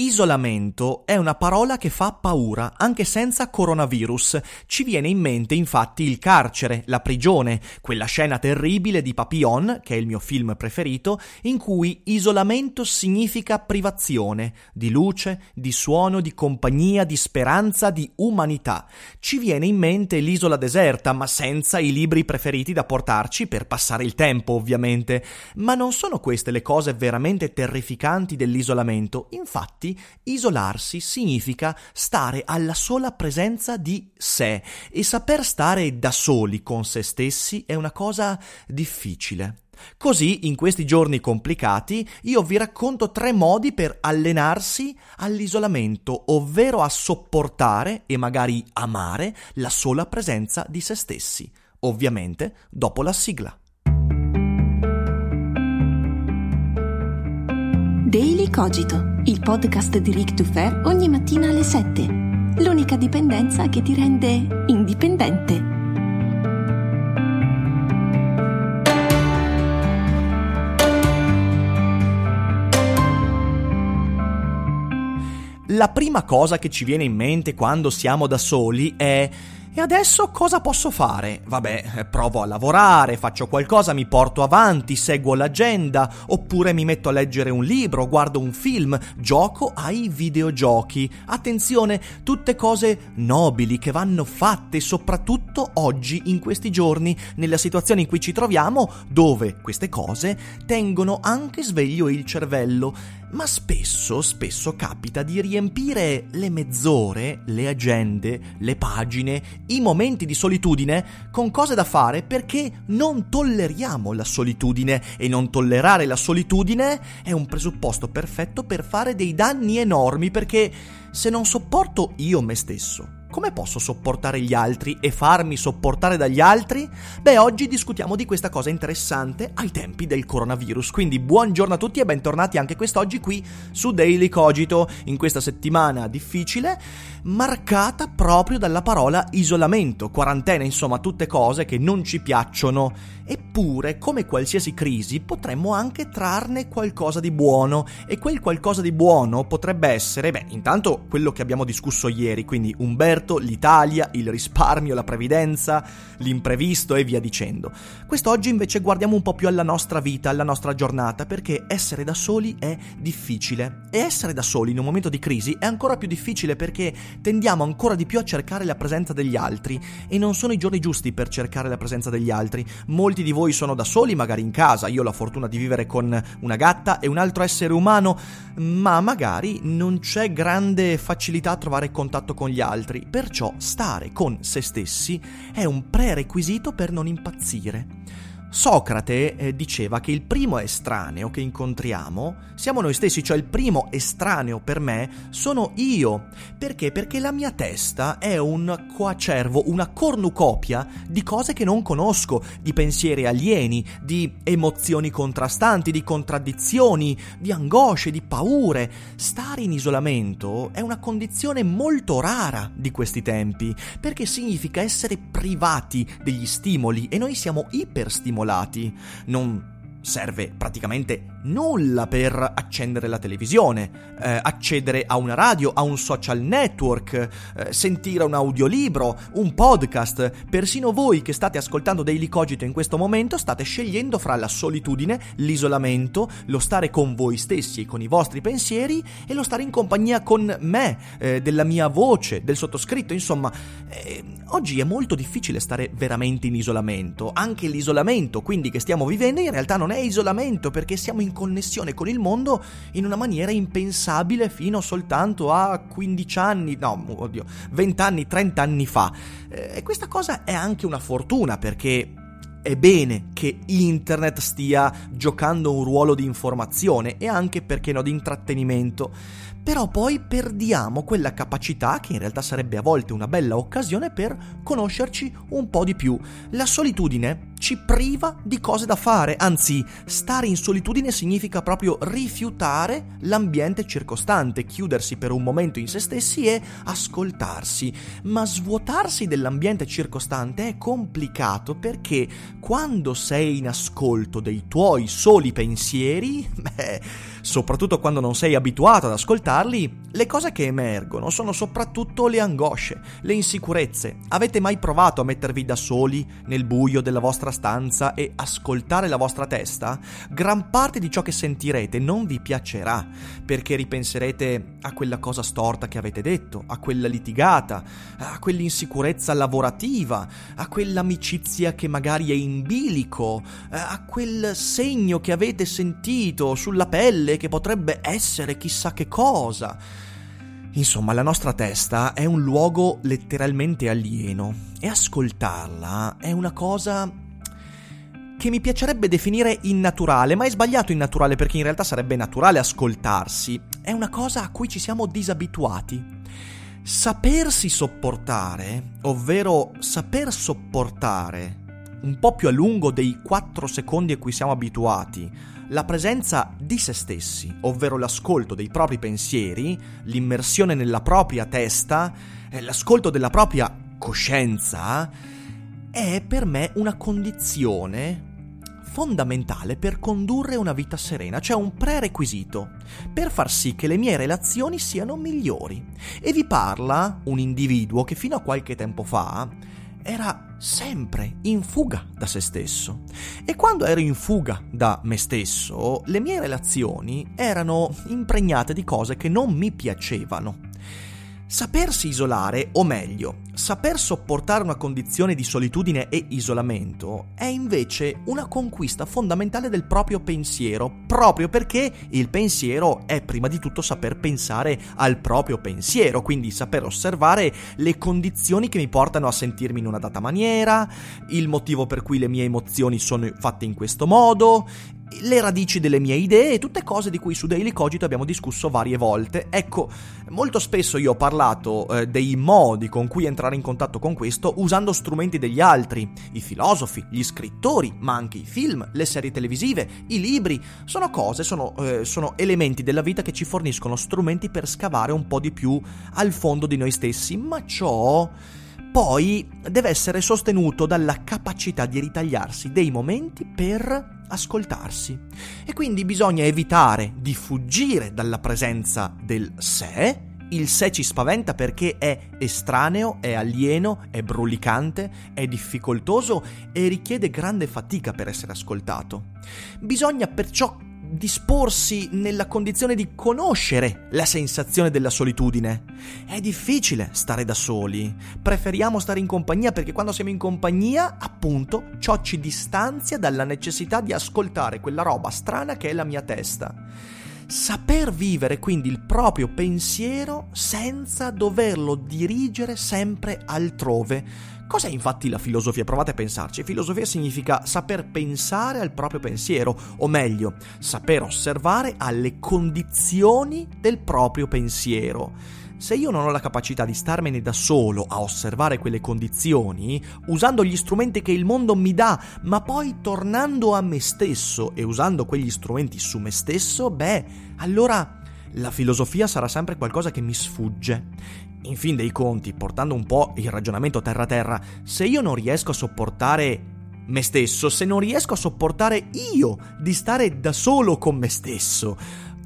Isolamento è una parola che fa paura, anche senza coronavirus. Ci viene in mente infatti il carcere, la prigione, quella scena terribile di Papillon, che è il mio film preferito, in cui isolamento significa privazione di luce, di suono, di compagnia, di speranza, di umanità. Ci viene in mente l'isola deserta, ma senza i libri preferiti da portarci per passare il tempo, ovviamente. Ma non sono queste le cose veramente terrificanti dell'isolamento. Infatti, Infatti, isolarsi significa stare alla sola presenza di sé e saper stare da soli con se stessi è una cosa difficile. Così, in questi giorni complicati, io vi racconto tre modi per allenarsi all'isolamento, ovvero a sopportare e magari amare la sola presenza di se stessi. Ovviamente dopo la sigla. Daily Cogito, il podcast di Rick to Fair ogni mattina alle 7. L'unica dipendenza che ti rende indipendente. La prima cosa che ci viene in mente quando siamo da soli è e adesso cosa posso fare? Vabbè, eh, provo a lavorare, faccio qualcosa, mi porto avanti, seguo l'agenda, oppure mi metto a leggere un libro, guardo un film, gioco ai videogiochi. Attenzione, tutte cose nobili che vanno fatte, soprattutto oggi, in questi giorni, nella situazione in cui ci troviamo, dove queste cose tengono anche sveglio il cervello. Ma spesso, spesso capita di riempire le mezz'ore, le agende, le pagine, i momenti di solitudine con cose da fare perché non tolleriamo la solitudine. E non tollerare la solitudine è un presupposto perfetto per fare dei danni enormi perché se non sopporto io me stesso, come posso sopportare gli altri e farmi sopportare dagli altri? Beh, oggi discutiamo di questa cosa interessante ai tempi del coronavirus. Quindi buongiorno a tutti e bentornati anche quest'oggi qui su Daily Cogito, in questa settimana difficile, marcata proprio dalla parola isolamento, quarantena, insomma, tutte cose che non ci piacciono. Eppure, come qualsiasi crisi, potremmo anche trarne qualcosa di buono. E quel qualcosa di buono potrebbe essere, beh, intanto quello che abbiamo discusso ieri, quindi Umberto certo l'Italia, il risparmio, la previdenza, l'imprevisto e via dicendo. Quest'oggi invece guardiamo un po' più alla nostra vita, alla nostra giornata, perché essere da soli è difficile. E essere da soli in un momento di crisi è ancora più difficile perché tendiamo ancora di più a cercare la presenza degli altri e non sono i giorni giusti per cercare la presenza degli altri. Molti di voi sono da soli, magari in casa, io ho la fortuna di vivere con una gatta e un altro essere umano, ma magari non c'è grande facilità a trovare contatto con gli altri perciò stare con se stessi è un prerequisito per non impazzire. Socrate eh, diceva che il primo estraneo che incontriamo siamo noi stessi, cioè il primo estraneo per me sono io. Perché? Perché la mia testa è un coacervo, una cornucopia di cose che non conosco, di pensieri alieni, di emozioni contrastanti, di contraddizioni, di angosce, di paure. Stare in isolamento è una condizione molto rara di questi tempi, perché significa essere privati degli stimoli e noi siamo iperstimolati stimolati. Non serve praticamente nulla per accendere la televisione, eh, accedere a una radio, a un social network, eh, sentire un audiolibro, un podcast. Persino voi che state ascoltando Daily Cogito in questo momento state scegliendo fra la solitudine, l'isolamento, lo stare con voi stessi e con i vostri pensieri e lo stare in compagnia con me, eh, della mia voce, del sottoscritto. Insomma, eh, oggi è molto difficile stare veramente in isolamento. Anche l'isolamento, quindi, che stiamo vivendo in realtà non è isolamento perché siamo in connessione con il mondo in una maniera impensabile fino soltanto a 15 anni, no, oddio, 20 anni, 30 anni fa. Eh, e questa cosa è anche una fortuna perché è bene che internet stia giocando un ruolo di informazione e anche, perché no, di intrattenimento però poi perdiamo quella capacità, che in realtà sarebbe a volte una bella occasione per conoscerci un po' di più. La solitudine ci priva di cose da fare, anzi, stare in solitudine significa proprio rifiutare l'ambiente circostante, chiudersi per un momento in se stessi e ascoltarsi. Ma svuotarsi dell'ambiente circostante è complicato perché quando sei in ascolto dei tuoi soli pensieri, beh, soprattutto quando non sei abituato ad ascoltarli, le cose che emergono sono soprattutto le angosce, le insicurezze. Avete mai provato a mettervi da soli nel buio della vostra stanza e ascoltare la vostra testa? Gran parte di ciò che sentirete non vi piacerà, perché ripenserete a quella cosa storta che avete detto, a quella litigata, a quell'insicurezza lavorativa, a quell'amicizia che magari è in bilico, a quel segno che avete sentito sulla pelle che potrebbe essere chissà che cosa. Insomma, la nostra testa è un luogo letteralmente alieno e ascoltarla è una cosa che mi piacerebbe definire innaturale, ma è sbagliato innaturale perché in realtà sarebbe naturale ascoltarsi. È una cosa a cui ci siamo disabituati. Sapersi sopportare, ovvero saper sopportare un po' più a lungo dei 4 secondi a cui siamo abituati, la presenza di se stessi, ovvero l'ascolto dei propri pensieri, l'immersione nella propria testa, eh, l'ascolto della propria coscienza, è per me una condizione fondamentale per condurre una vita serena, cioè un prerequisito per far sì che le mie relazioni siano migliori. E vi parla un individuo che fino a qualche tempo fa era sempre in fuga da se stesso. E quando ero in fuga da me stesso, le mie relazioni erano impregnate di cose che non mi piacevano. Sapersi isolare, o meglio, saper sopportare una condizione di solitudine e isolamento, è invece una conquista fondamentale del proprio pensiero, proprio perché il pensiero è prima di tutto saper pensare al proprio pensiero, quindi saper osservare le condizioni che mi portano a sentirmi in una data maniera, il motivo per cui le mie emozioni sono fatte in questo modo, le radici delle mie idee, tutte cose di cui su Daily Cogito abbiamo discusso varie volte. Ecco, molto spesso io ho parlato eh, dei modi con cui entrare in contatto con questo usando strumenti degli altri, i filosofi, gli scrittori, ma anche i film, le serie televisive, i libri, sono cose, sono, eh, sono elementi della vita che ci forniscono strumenti per scavare un po' di più al fondo di noi stessi, ma ciò poi deve essere sostenuto dalla capacità di ritagliarsi dei momenti per ascoltarsi. E quindi bisogna evitare di fuggire dalla presenza del sé. Il sé ci spaventa perché è estraneo, è alieno, è brulicante, è difficoltoso e richiede grande fatica per essere ascoltato. Bisogna perciò disporsi nella condizione di conoscere la sensazione della solitudine. È difficile stare da soli, preferiamo stare in compagnia perché quando siamo in compagnia, appunto, ciò ci distanzia dalla necessità di ascoltare quella roba strana che è la mia testa. Saper vivere quindi il proprio pensiero senza doverlo dirigere sempre altrove, Cos'è infatti la filosofia? Provate a pensarci. Filosofia significa saper pensare al proprio pensiero, o meglio, saper osservare alle condizioni del proprio pensiero. Se io non ho la capacità di starmene da solo a osservare quelle condizioni, usando gli strumenti che il mondo mi dà, ma poi tornando a me stesso e usando quegli strumenti su me stesso, beh, allora la filosofia sarà sempre qualcosa che mi sfugge. In fin dei conti, portando un po' il ragionamento terra-terra, se io non riesco a sopportare me stesso, se non riesco a sopportare io di stare da solo con me stesso,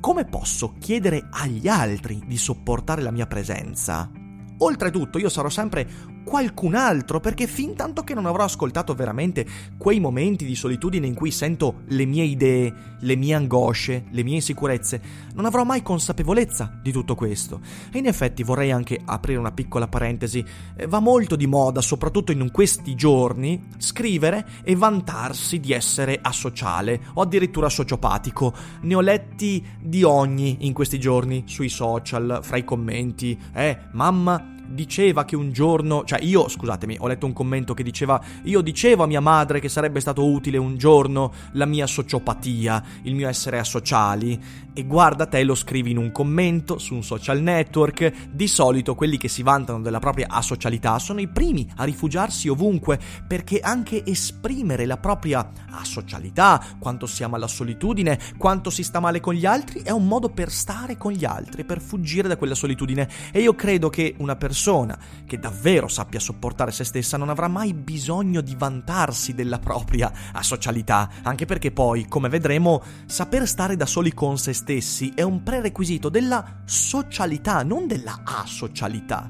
come posso chiedere agli altri di sopportare la mia presenza? Oltretutto io sarò sempre qualcun altro perché fin tanto che non avrò ascoltato veramente quei momenti di solitudine in cui sento le mie idee, le mie angosce, le mie insicurezze, non avrò mai consapevolezza di tutto questo. E in effetti vorrei anche aprire una piccola parentesi, eh, va molto di moda, soprattutto in questi giorni, scrivere e vantarsi di essere asociale o addirittura sociopatico. Ne ho letti di ogni in questi giorni sui social, fra i commenti, eh, mamma diceva che un giorno, cioè io, scusatemi, ho letto un commento che diceva, io dicevo a mia madre che sarebbe stato utile un giorno la mia sociopatia, il mio essere asociali, e guarda te lo scrivi in un commento su un social network, di solito quelli che si vantano della propria asocialità sono i primi a rifugiarsi ovunque, perché anche esprimere la propria asocialità, quanto si ama la solitudine, quanto si sta male con gli altri, è un modo per stare con gli altri, per fuggire da quella solitudine. E io credo che una persona che davvero sappia sopportare se stessa non avrà mai bisogno di vantarsi della propria asocialità, anche perché poi, come vedremo, saper stare da soli con se stessi è un prerequisito della socialità, non della asocialità.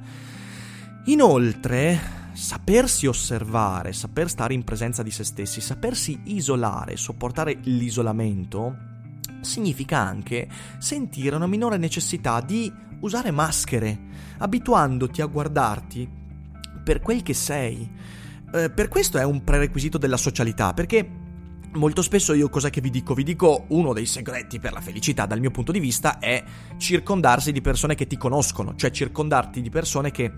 Inoltre, sapersi osservare, saper stare in presenza di se stessi, sapersi isolare, sopportare l'isolamento, significa anche sentire una minore necessità di usare maschere, abituandoti a guardarti per quel che sei. Eh, per questo è un prerequisito della socialità, perché Molto spesso io cosa che vi dico? Vi dico uno dei segreti per la felicità dal mio punto di vista è circondarsi di persone che ti conoscono, cioè circondarti di persone che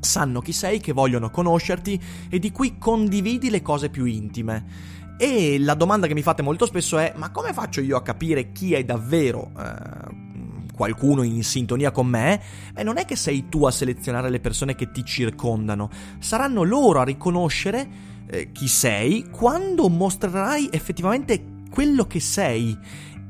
sanno chi sei, che vogliono conoscerti e di cui condividi le cose più intime. E la domanda che mi fate molto spesso è: ma come faccio io a capire chi è davvero eh, qualcuno in sintonia con me? Beh, non è che sei tu a selezionare le persone che ti circondano, saranno loro a riconoscere eh, chi sei quando mostrerai effettivamente quello che sei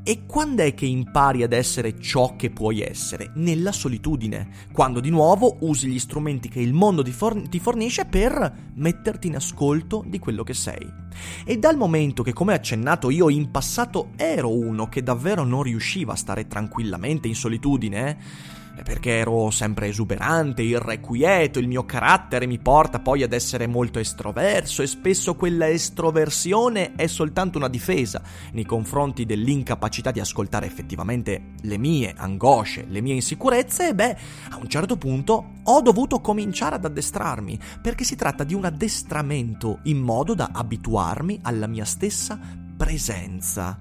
e quando è che impari ad essere ciò che puoi essere? Nella solitudine, quando di nuovo usi gli strumenti che il mondo ti, forn- ti, fornisce per metterti in ascolto di quello che sei. E dal momento che, come accennato, io in passato ero uno che davvero non riusciva a stare tranquillamente in solitudine, perché ero sempre esuberante, irrequieto, il mio carattere mi porta poi ad essere molto estroverso e spesso quella estroversione è soltanto una difesa nei confronti dell'incapacità di ascoltare effettivamente le mie angosce, le mie insicurezze e beh, a un certo punto ho dovuto cominciare ad addestrarmi, perché si tratta di un addestramento in modo da abituarmi alla mia stessa presenza.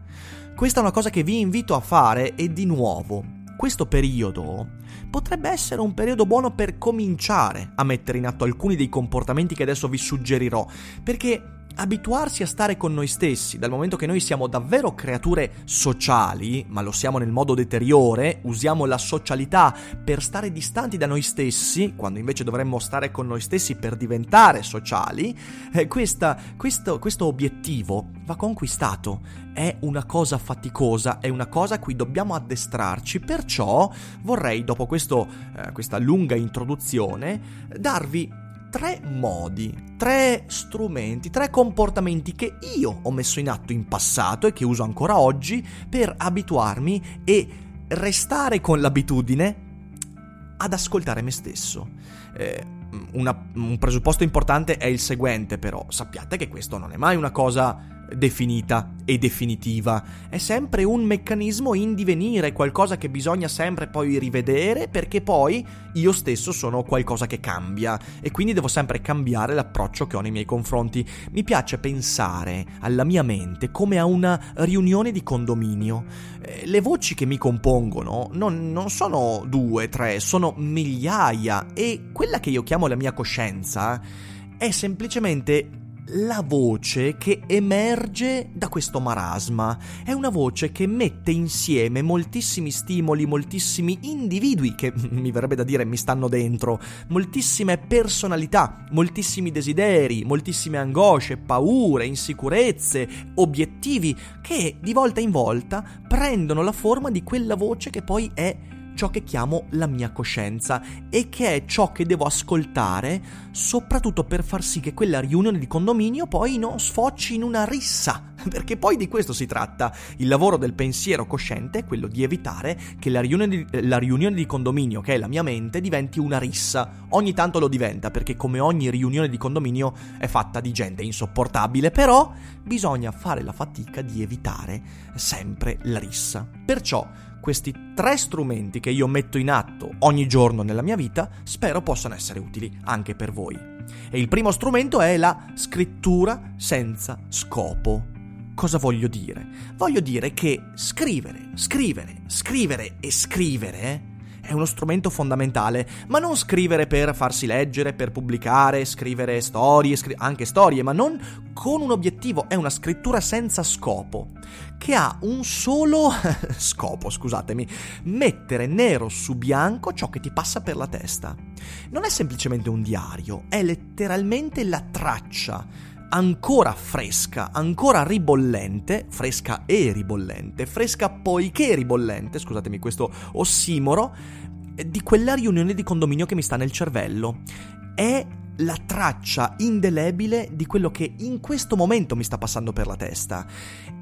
Questa è una cosa che vi invito a fare e di nuovo questo periodo potrebbe essere un periodo buono per cominciare a mettere in atto alcuni dei comportamenti che adesso vi suggerirò, perché abituarsi a stare con noi stessi, dal momento che noi siamo davvero creature sociali, ma lo siamo nel modo deteriore, usiamo la socialità per stare distanti da noi stessi, quando invece dovremmo stare con noi stessi per diventare sociali, eh, questa, questo, questo obiettivo va conquistato. È una cosa faticosa, è una cosa a cui dobbiamo addestrarci, perciò vorrei, dopo questo, eh, questa lunga introduzione, darvi tre modi, tre strumenti, tre comportamenti che io ho messo in atto in passato e che uso ancora oggi per abituarmi e restare con l'abitudine ad ascoltare me stesso. Eh, una, un presupposto importante è il seguente però, sappiate che questo non è mai una cosa definita e definitiva, è sempre un meccanismo in divenire, qualcosa che bisogna sempre poi rivedere perché poi io stesso sono qualcosa che cambia e quindi devo sempre cambiare l'approccio che ho nei miei confronti. Mi piace pensare alla mia mente come a una riunione di condominio. Eh, le voci che mi compongono non, non sono due, tre, sono migliaia e quella che io chiamo la mia coscienza è semplicemente la voce che emerge da questo marasma. È una voce che mette insieme moltissimi stimoli, moltissimi individui che mi verrebbe da dire mi stanno dentro, moltissime personalità, moltissimi desideri, moltissime angosce, paure, insicurezze, obiettivi che di volta in volta prendono la forma di quella voce che poi è ciò che chiamo la mia coscienza e che è ciò che devo ascoltare soprattutto per far sì che quella riunione di condominio poi non sfoci in una rissa, perché poi di questo si tratta. Il lavoro del pensiero cosciente è quello di evitare che la riunione di, la riunione di condominio, che è la mia mente, diventi una rissa. Ogni tanto lo diventa, perché come ogni riunione di condominio è fatta di gente insopportabile, però bisogna fare la fatica di evitare sempre la rissa. Perciò questi tre strumenti che io metto in atto ogni giorno nella mia vita spero possano essere utili anche per voi. E il primo strumento è la scrittura senza scopo. Cosa voglio dire? Voglio dire che scrivere, scrivere, scrivere e scrivere è uno strumento fondamentale, ma non scrivere per farsi leggere, per pubblicare, scrivere storie, scri- anche storie, ma non con un obiettivo, è una scrittura senza scopo, che ha un solo scopo, scusatemi, mettere nero su bianco ciò che ti passa per la testa. Non è semplicemente un diario, è letteralmente la traccia ancora fresca, ancora ribollente, fresca e ribollente, fresca poiché ribollente, scusatemi questo ossimoro, di quella riunione di condominio che mi sta nel cervello. È la traccia indelebile di quello che in questo momento mi sta passando per la testa.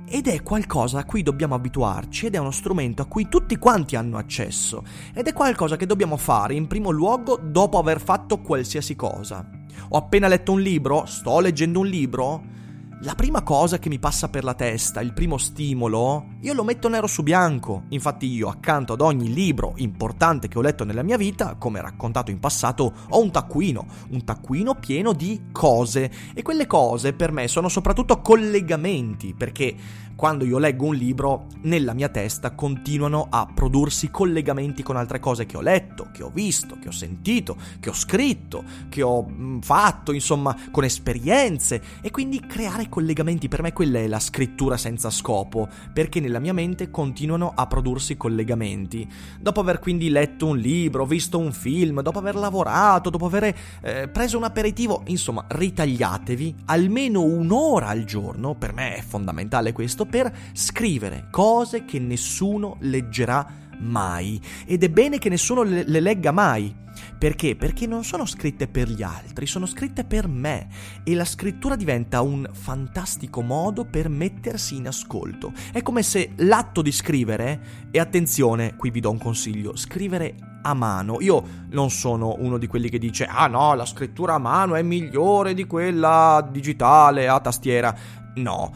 Ed è qualcosa a cui dobbiamo abituarci ed è uno strumento a cui tutti quanti hanno accesso. Ed è qualcosa che dobbiamo fare in primo luogo dopo aver fatto qualsiasi cosa. Ho appena letto un libro? Sto leggendo un libro? La prima cosa che mi passa per la testa, il primo stimolo, io lo metto nero su bianco. Infatti io accanto ad ogni libro importante che ho letto nella mia vita, come raccontato in passato, ho un taccuino, un taccuino pieno di cose e quelle cose per me sono soprattutto collegamenti, perché quando io leggo un libro, nella mia testa continuano a prodursi collegamenti con altre cose che ho letto, che ho visto, che ho sentito, che ho scritto, che ho mm, fatto, insomma, con esperienze e quindi creare collegamenti per me quella è la scrittura senza scopo, perché nella mia mente continuano a prodursi collegamenti. Dopo aver quindi letto un libro, visto un film, dopo aver lavorato, dopo aver eh, preso un aperitivo, insomma, ritagliatevi almeno un'ora al giorno, per me è fondamentale questo per scrivere cose che nessuno leggerà mai. Ed è bene che nessuno le, le legga mai. Perché? Perché non sono scritte per gli altri, sono scritte per me e la scrittura diventa un fantastico modo per mettersi in ascolto. È come se l'atto di scrivere, e attenzione, qui vi do un consiglio, scrivere a mano. Io non sono uno di quelli che dice ah no, la scrittura a mano è migliore di quella digitale a tastiera. No,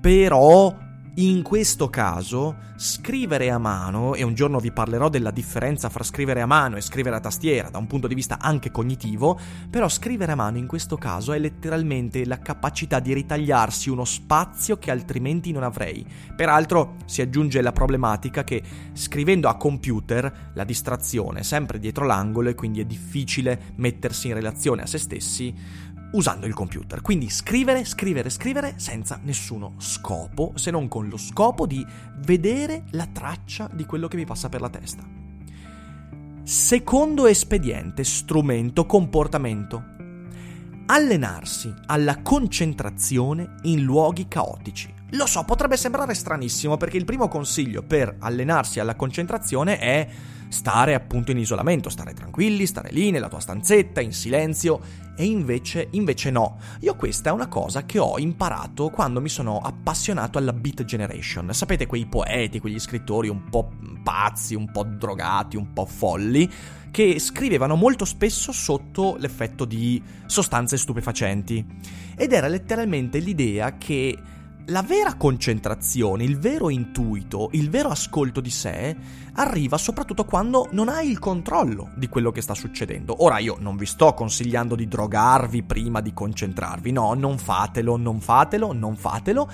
però in questo caso, scrivere a mano, e un giorno vi parlerò della differenza fra scrivere a mano e scrivere a tastiera da un punto di vista anche cognitivo, però scrivere a mano in questo caso è letteralmente la capacità di ritagliarsi uno spazio che altrimenti non avrei. Peraltro si aggiunge la problematica che scrivendo a computer la distrazione è sempre dietro l'angolo e quindi è difficile mettersi in relazione a se stessi usando il computer. Quindi scrivere, scrivere, scrivere senza nessuno scopo, se non con lo scopo di vedere la traccia di quello che mi passa per la testa. Secondo espediente, strumento, comportamento. Allenarsi alla concentrazione in luoghi caotici. Lo so, potrebbe sembrare stranissimo perché il primo consiglio per allenarsi alla concentrazione è stare appunto in isolamento, stare tranquilli, stare lì nella tua stanzetta, in silenzio, e invece, invece no. Io questa è una cosa che ho imparato quando mi sono appassionato alla Beat Generation. Sapete quei poeti, quegli scrittori un po' pazzi, un po' drogati, un po' folli, che scrivevano molto spesso sotto l'effetto di sostanze stupefacenti. Ed era letteralmente l'idea che la vera concentrazione, il vero intuito, il vero ascolto di sé arriva soprattutto quando non hai il controllo di quello che sta succedendo. Ora io non vi sto consigliando di drogarvi prima di concentrarvi, no, non fatelo, non fatelo, non fatelo,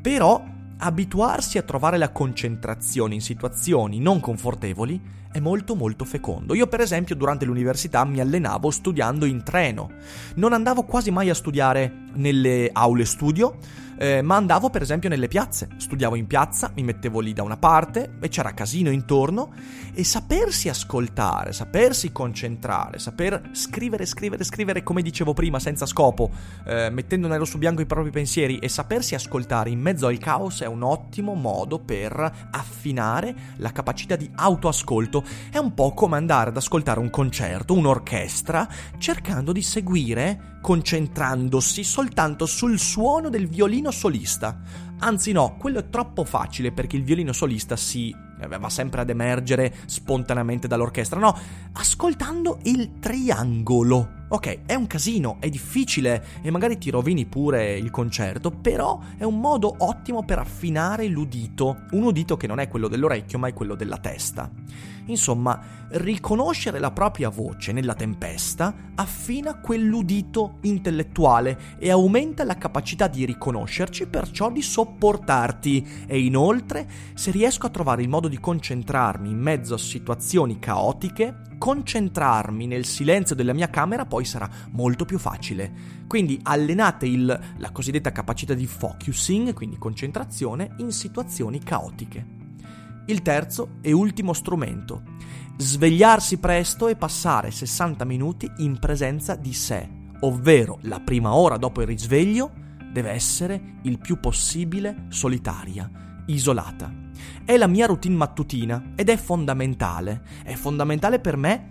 però abituarsi a trovare la concentrazione in situazioni non confortevoli è molto molto fecondo. Io per esempio durante l'università mi allenavo studiando in treno. Non andavo quasi mai a studiare nelle aule studio, eh, ma andavo per esempio nelle piazze, studiavo in piazza, mi mettevo lì da una parte e c'era casino intorno e sapersi ascoltare, sapersi concentrare, saper scrivere, scrivere, scrivere come dicevo prima senza scopo, eh, mettendo nero su bianco i propri pensieri e sapersi ascoltare in mezzo al caos è un ottimo modo per affinare la capacità di autoascolto. È un po' come andare ad ascoltare un concerto, un'orchestra, cercando di seguire concentrandosi soltanto sul suono del violino solista. Anzi no, quello è troppo facile perché il violino solista si eh, va sempre ad emergere spontaneamente dall'orchestra. No, ascoltando il triangolo. Ok, è un casino, è difficile e magari ti rovini pure il concerto, però è un modo ottimo per affinare l'udito. Un udito che non è quello dell'orecchio, ma è quello della testa. Insomma, riconoscere la propria voce nella tempesta affina quell'udito intellettuale e aumenta la capacità di riconoscerci, perciò di sopportarti. E inoltre, se riesco a trovare il modo di concentrarmi in mezzo a situazioni caotiche, concentrarmi nel silenzio della mia camera poi sarà molto più facile. Quindi allenate il, la cosiddetta capacità di focusing, quindi concentrazione, in situazioni caotiche. Il terzo e ultimo strumento svegliarsi presto e passare 60 minuti in presenza di sé, ovvero la prima ora dopo il risveglio deve essere il più possibile solitaria, isolata. È la mia routine mattutina ed è fondamentale. È fondamentale per me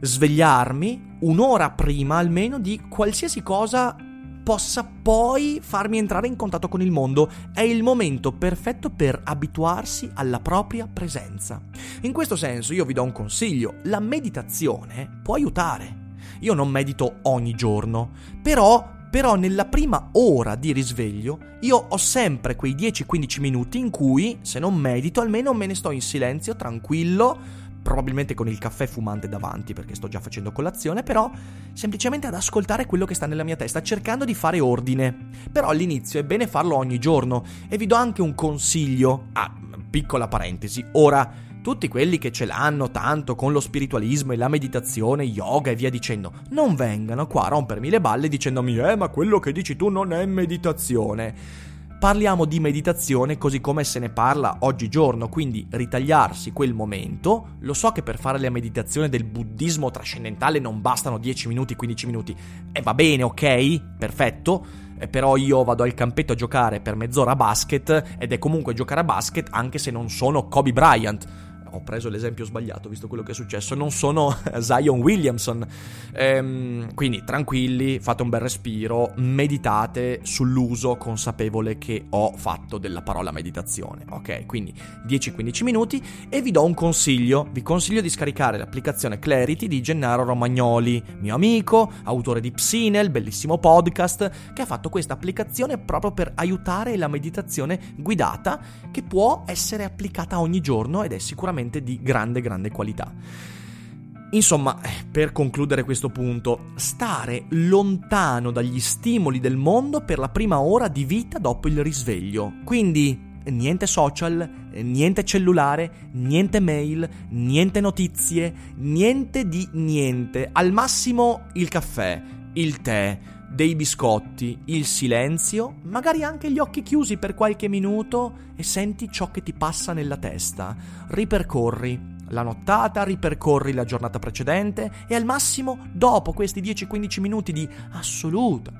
svegliarmi un'ora prima almeno di qualsiasi cosa possa poi farmi entrare in contatto con il mondo. È il momento perfetto per abituarsi alla propria presenza. In questo senso io vi do un consiglio, la meditazione può aiutare. Io non medito ogni giorno, però però nella prima ora di risveglio io ho sempre quei 10-15 minuti in cui, se non medito, almeno me ne sto in silenzio, tranquillo, probabilmente con il caffè fumante davanti perché sto già facendo colazione, però semplicemente ad ascoltare quello che sta nella mia testa, cercando di fare ordine. Però all'inizio è bene farlo ogni giorno e vi do anche un consiglio. Ah, piccola parentesi, ora tutti quelli che ce l'hanno tanto con lo spiritualismo e la meditazione, yoga e via dicendo, non vengano qua a rompermi le balle dicendomi eh ma quello che dici tu non è meditazione parliamo di meditazione così come se ne parla oggigiorno, quindi ritagliarsi quel momento. Lo so che per fare la meditazione del buddismo trascendentale non bastano 10 minuti, 15 minuti. E va bene, ok? Perfetto. Eh, però io vado al campetto a giocare per mezz'ora a basket ed è comunque giocare a basket anche se non sono Kobe Bryant ho preso l'esempio sbagliato visto quello che è successo, non sono Zion Williamson. Ehm, quindi tranquilli, fate un bel respiro, meditate sull'uso consapevole che ho fatto della parola meditazione. Ok, quindi 10-15 minuti e vi do un consiglio. Vi consiglio di scaricare l'applicazione Clarity di Gennaro Romagnoli, mio amico, autore di Psinel, bellissimo podcast, che ha fatto questa applicazione proprio per aiutare la meditazione guidata che può essere applicata ogni giorno ed è sicuramente veramente di grande, grande qualità. Insomma, per concludere questo punto, stare lontano dagli stimoli del mondo per la prima ora di vita dopo il risveglio. Quindi niente social, niente cellulare, niente mail, niente notizie, niente di niente. Al massimo il caffè, il tè, dei biscotti, il silenzio, magari anche gli occhi chiusi per qualche minuto e senti ciò che ti passa nella testa. Ripercorri la nottata, ripercorri la giornata precedente e al massimo dopo questi 10-15 minuti di assoluta,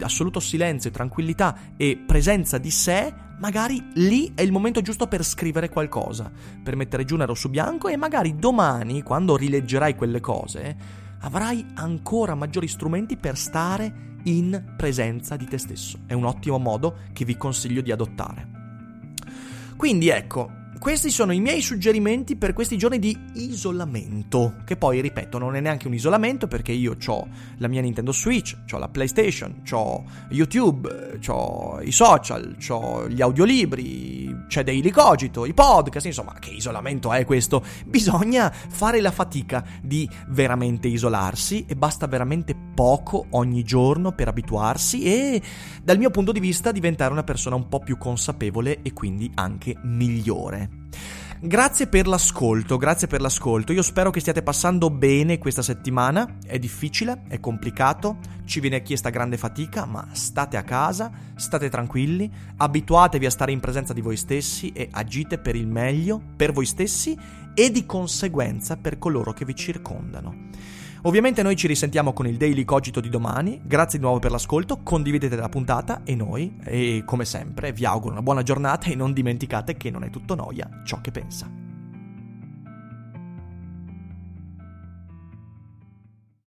assoluto silenzio, tranquillità e presenza di sé, magari lì è il momento giusto per scrivere qualcosa, per mettere giù nero su bianco e magari domani, quando rileggerai quelle cose, avrai ancora maggiori strumenti per stare in presenza di te stesso. È un ottimo modo che vi consiglio di adottare. Quindi ecco, questi sono i miei suggerimenti per questi giorni di isolamento, che poi, ripeto, non è neanche un isolamento perché io ho la mia Nintendo Switch, ho la PlayStation, ho YouTube, ho i social, ho gli audiolibri, c'è Daily Cogito, i podcast, insomma, che isolamento è questo? Bisogna fare la fatica di veramente isolarsi e basta veramente poco ogni giorno per abituarsi e, dal mio punto di vista, diventare una persona un po' più consapevole e quindi anche migliore. Grazie per l'ascolto, grazie per l'ascolto. Io spero che stiate passando bene questa settimana. È difficile, è complicato, ci viene chiesta grande fatica, ma state a casa, state tranquilli, abituatevi a stare in presenza di voi stessi e agite per il meglio, per voi stessi e di conseguenza per coloro che vi circondano. Ovviamente noi ci risentiamo con il Daily Cogito di domani, grazie di nuovo per l'ascolto, condividete la puntata e noi, e come sempre, vi auguro una buona giornata e non dimenticate che non è tutto noia ciò che pensa.